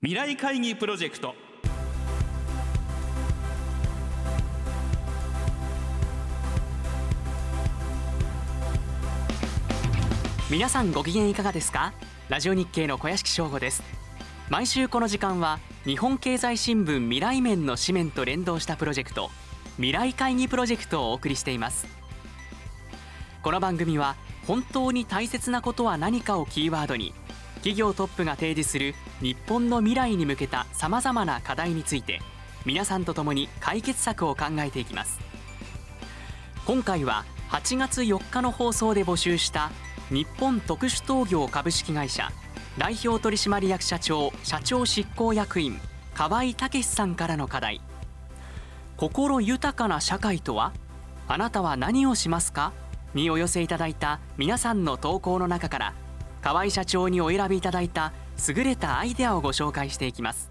未来会議プロジェクト。皆さんご機嫌いかがですか？ラジオ日経の小屋敷翔吾です。毎週この時間は日本経済新聞未来面の紙面と連動したプロジェクト未来会議プロジェクトをお送りしています。この番組は本当に大切なことは何かをキーワードに企業トップが提示する日本の未来に向けたさまざまな課題について皆さんと共に解決策を考えていきます。今回は8月4日の放送で募集した日本特殊陶業株式会社代表取締役社長社長執行役員河合武さんからの課題。心豊かな社会とはあなたは何をしますか？にお寄せいただいた皆さんの投稿の中から河合社長にお選びいただいた優れたアイデアをご紹介していきます。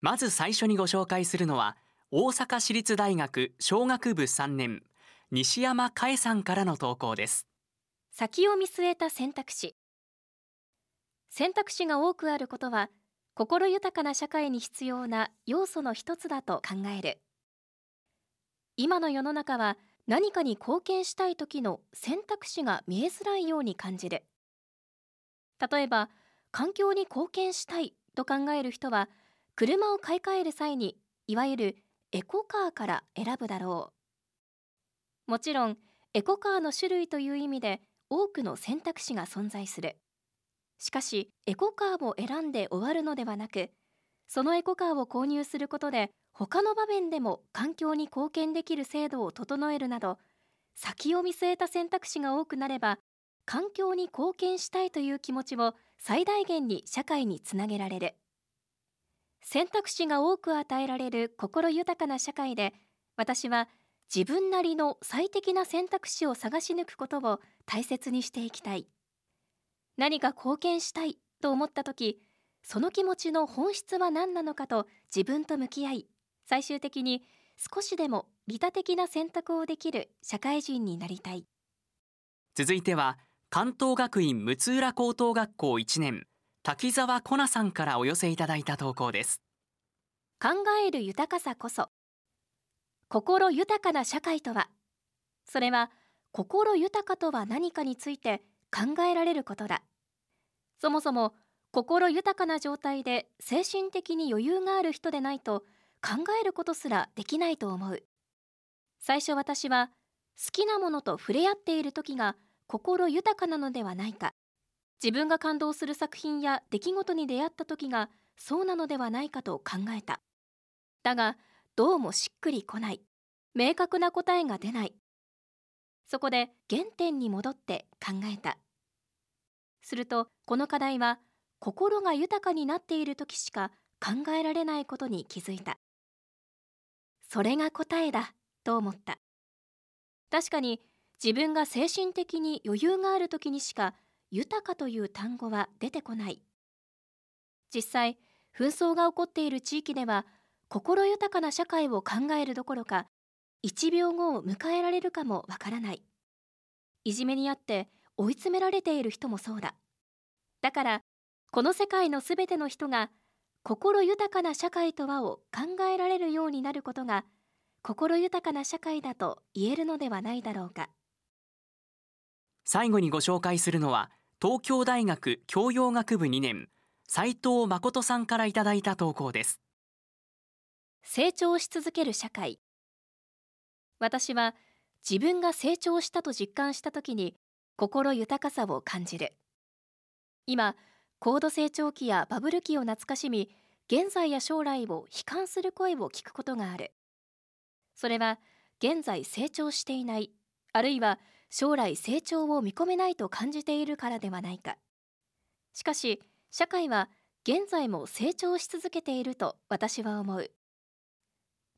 まず最初にご紹介するのは大阪市立大学商学部3年西山佳恵さんからの投稿です。先を見据えた選択肢。選択肢が多くあることは心豊かな社会に必要な要素の一つだと考える。今の世の中は何かに貢献したい時の選択肢が見えづらいように感じる。例えば環境に貢献したいと考える人は車を買い替える際にいわゆるエコカーから選ぶだろう。もちろんエコカーの種類という意味で多くの選択肢が存在する。しかしエコカーを選んで終わるのではなくそのエコカーを購入することで他の場面でも環境に貢献できる制度を整えるなど先を見据えた選択肢が多くなれば環境に貢献したいという気持ちを最大限に社会につなげられる。選択肢が多く与えられる心豊かな社会で私は自分なりの最適な選択肢を探し抜くことを大切にしていきたい。何か貢献したいと思った時その気持ちの本質は何なのかと自分と向き合い最終的に少しでも利他的な選択をできる社会人になりたい。続いては関東学院六浦高等学校1年滝沢コナさんからお寄せいただいた投稿です。考える豊かさこそ心豊かな社会とはそれは心豊かとは何かについて考えられることだ。そもそも心豊かな状態で精神的に余裕がある人でないと考えることすらできないと思う。最初私は好きなものと触れ合っている時が心豊かなのではないか。自分が感動する作品や出来事に出会った時がそうなのではないかと考えた。だがどうもしっくりこない。明確な答えが出ない。そこで原点に戻って考えた。するとこの課題は心が豊かになっている時しか考えられないことに気づいた。それが答えだと思った。確かに自分が精神的に余裕がある時にしか豊かという単語は出てこない。実際紛争が起こっている地域では心豊かな社会を考えるどころか1秒後を迎えられるかもわからない。いじめにあって追い詰められている人もそうだ。だからこの世界のすべての人が心豊かな社会とはを考えられるようになることが心豊かな社会だと言えるのではないだろうか。最後にご紹介するのは東京大学教養学部2年斉藤誠さんからいただいた投稿です。成長し続ける社会。私は自分が成長したと実感した時に心豊かさを感じる。今高度成長期やバブル期を懐かしみ現在や将来を悲観する声を聞くことがある。それは現在成長していないあるいは将来成長を見込めないと感じているからではないか。しかし社会は現在も成長し続けていると私は思う。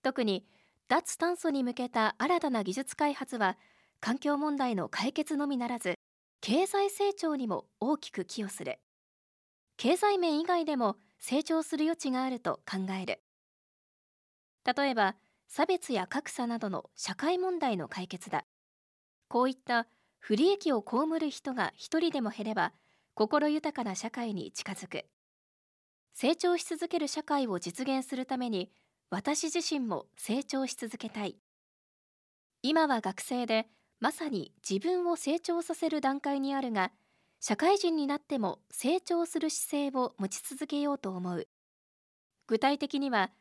特に脱炭素に向けた新たな技術開発は環境問題の解決のみならず経済成長にも大きく寄与する。経済面以外でも成長する余地があると考える。例えば差別や格差などの社会問題の解決だ。こういった不利益を被る人が一人でも減れば心豊かな社会に近づく。成長し続ける社会を実現するために私自身も成長し続けたい。今は学生でまさに自分を成長させる段階にあるが社会人になっても成長する姿勢を持ち続けようと思う。具体的には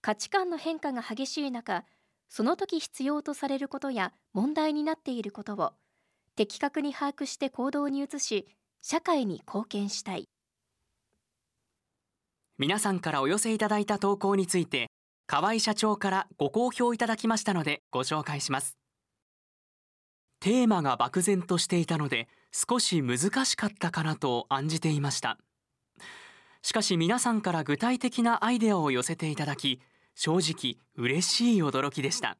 価値観の変化が激しい中その時必要とされることや問題になっていることを的確に把握して行動に移し社会に貢献したい。皆さんからお寄せいただいた投稿について河合社長からご好評いただきましたのでご紹介します。テーマが漠然としていたので少し難しかったかなと案じていました。しかし皆さんから具体的なアイデアを寄せていただき正直嬉しい驚きでした。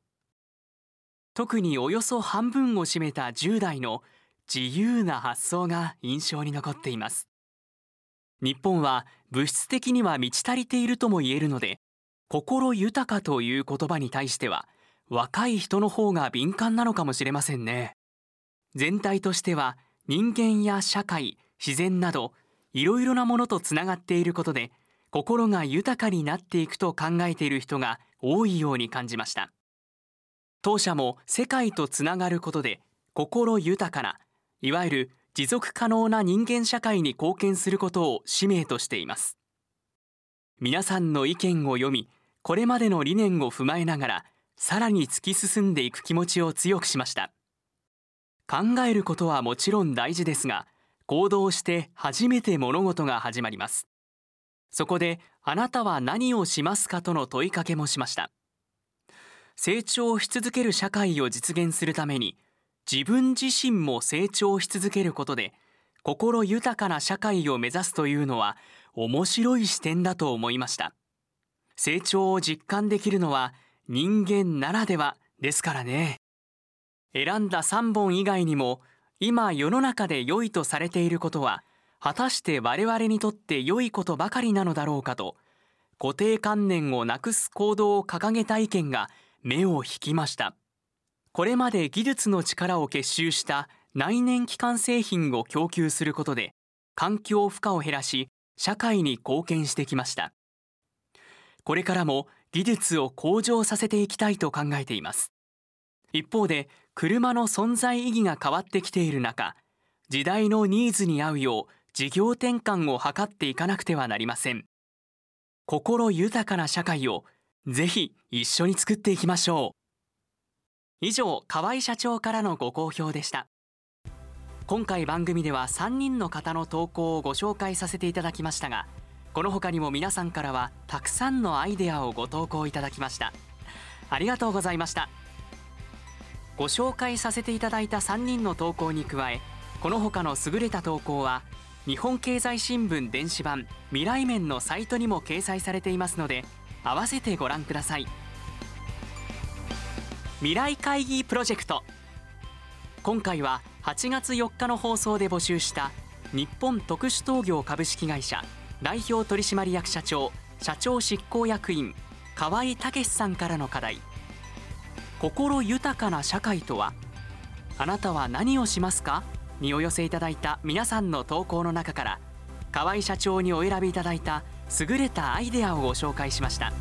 特におよそ半分を占めた10代の自由な発想が印象に残っています。日本は物質的には満ち足りているとも言えるので心豊かという言葉に対しては若い人の方が敏感なのかもしれませんね。全体としては人間や社会自然などいろいろなものとつながっていることで心が豊かになっていくと考えている人が多いように感じました。当社も世界とつながることで心豊かないわゆる持続可能な人間社会に貢献することを使命としています。皆さんの意見を読みこれまでの理念を踏まえながらさらに突き進んでいく気持ちを強くしました。考えることはもちろん大事ですが行動して初めて物事が始まります。そこであなたは何をしますかとの問いかけもしました。成長し続ける社会を実現するために自分自身も成長し続けることで心豊かな社会を目指すというのは面白い視点だと思いました。成長を実感できるのは人間ならではですからね。選んだ3本以外にも今世の中で良いとされていることは果たして我々にとって良いことばかりなのだろうかと固定観念をなくす行動を掲げた意見が目を引きました。これまで技術の力を結集した内燃機関製品を供給することで環境負荷を減らし社会に貢献してきました。これからも技術を向上させていきたいと考えています。一方で車の存在意義が変わってきている中時代のニーズに合うよう事業転換を図っていかなくてはなりません。心豊かな社会をぜひ一緒に作っていきましょう。以上河合社長からのご好評でした。今回番組では3人の方の投稿をご紹介させていただきましたがこの他にも皆さんからはたくさんのアイデアをご投稿いただきました。ありがとうございました。ご紹介させていただいた3人の投稿に加えこの他の優れた投稿は日本経済新聞電子版未来面のサイトにも掲載されていますので合わせてご覧ください。未来会議プロジェクト。今回は8月4日の放送で募集した日本特殊陶業株式会社代表取締役社長社長執行役員河合武さんからの課題。心豊かな社会とはあなたは何をしますか？にお寄せいただいた皆さんの投稿の中から河合社長にお選びいただいた優れたアイデアをご紹介しました。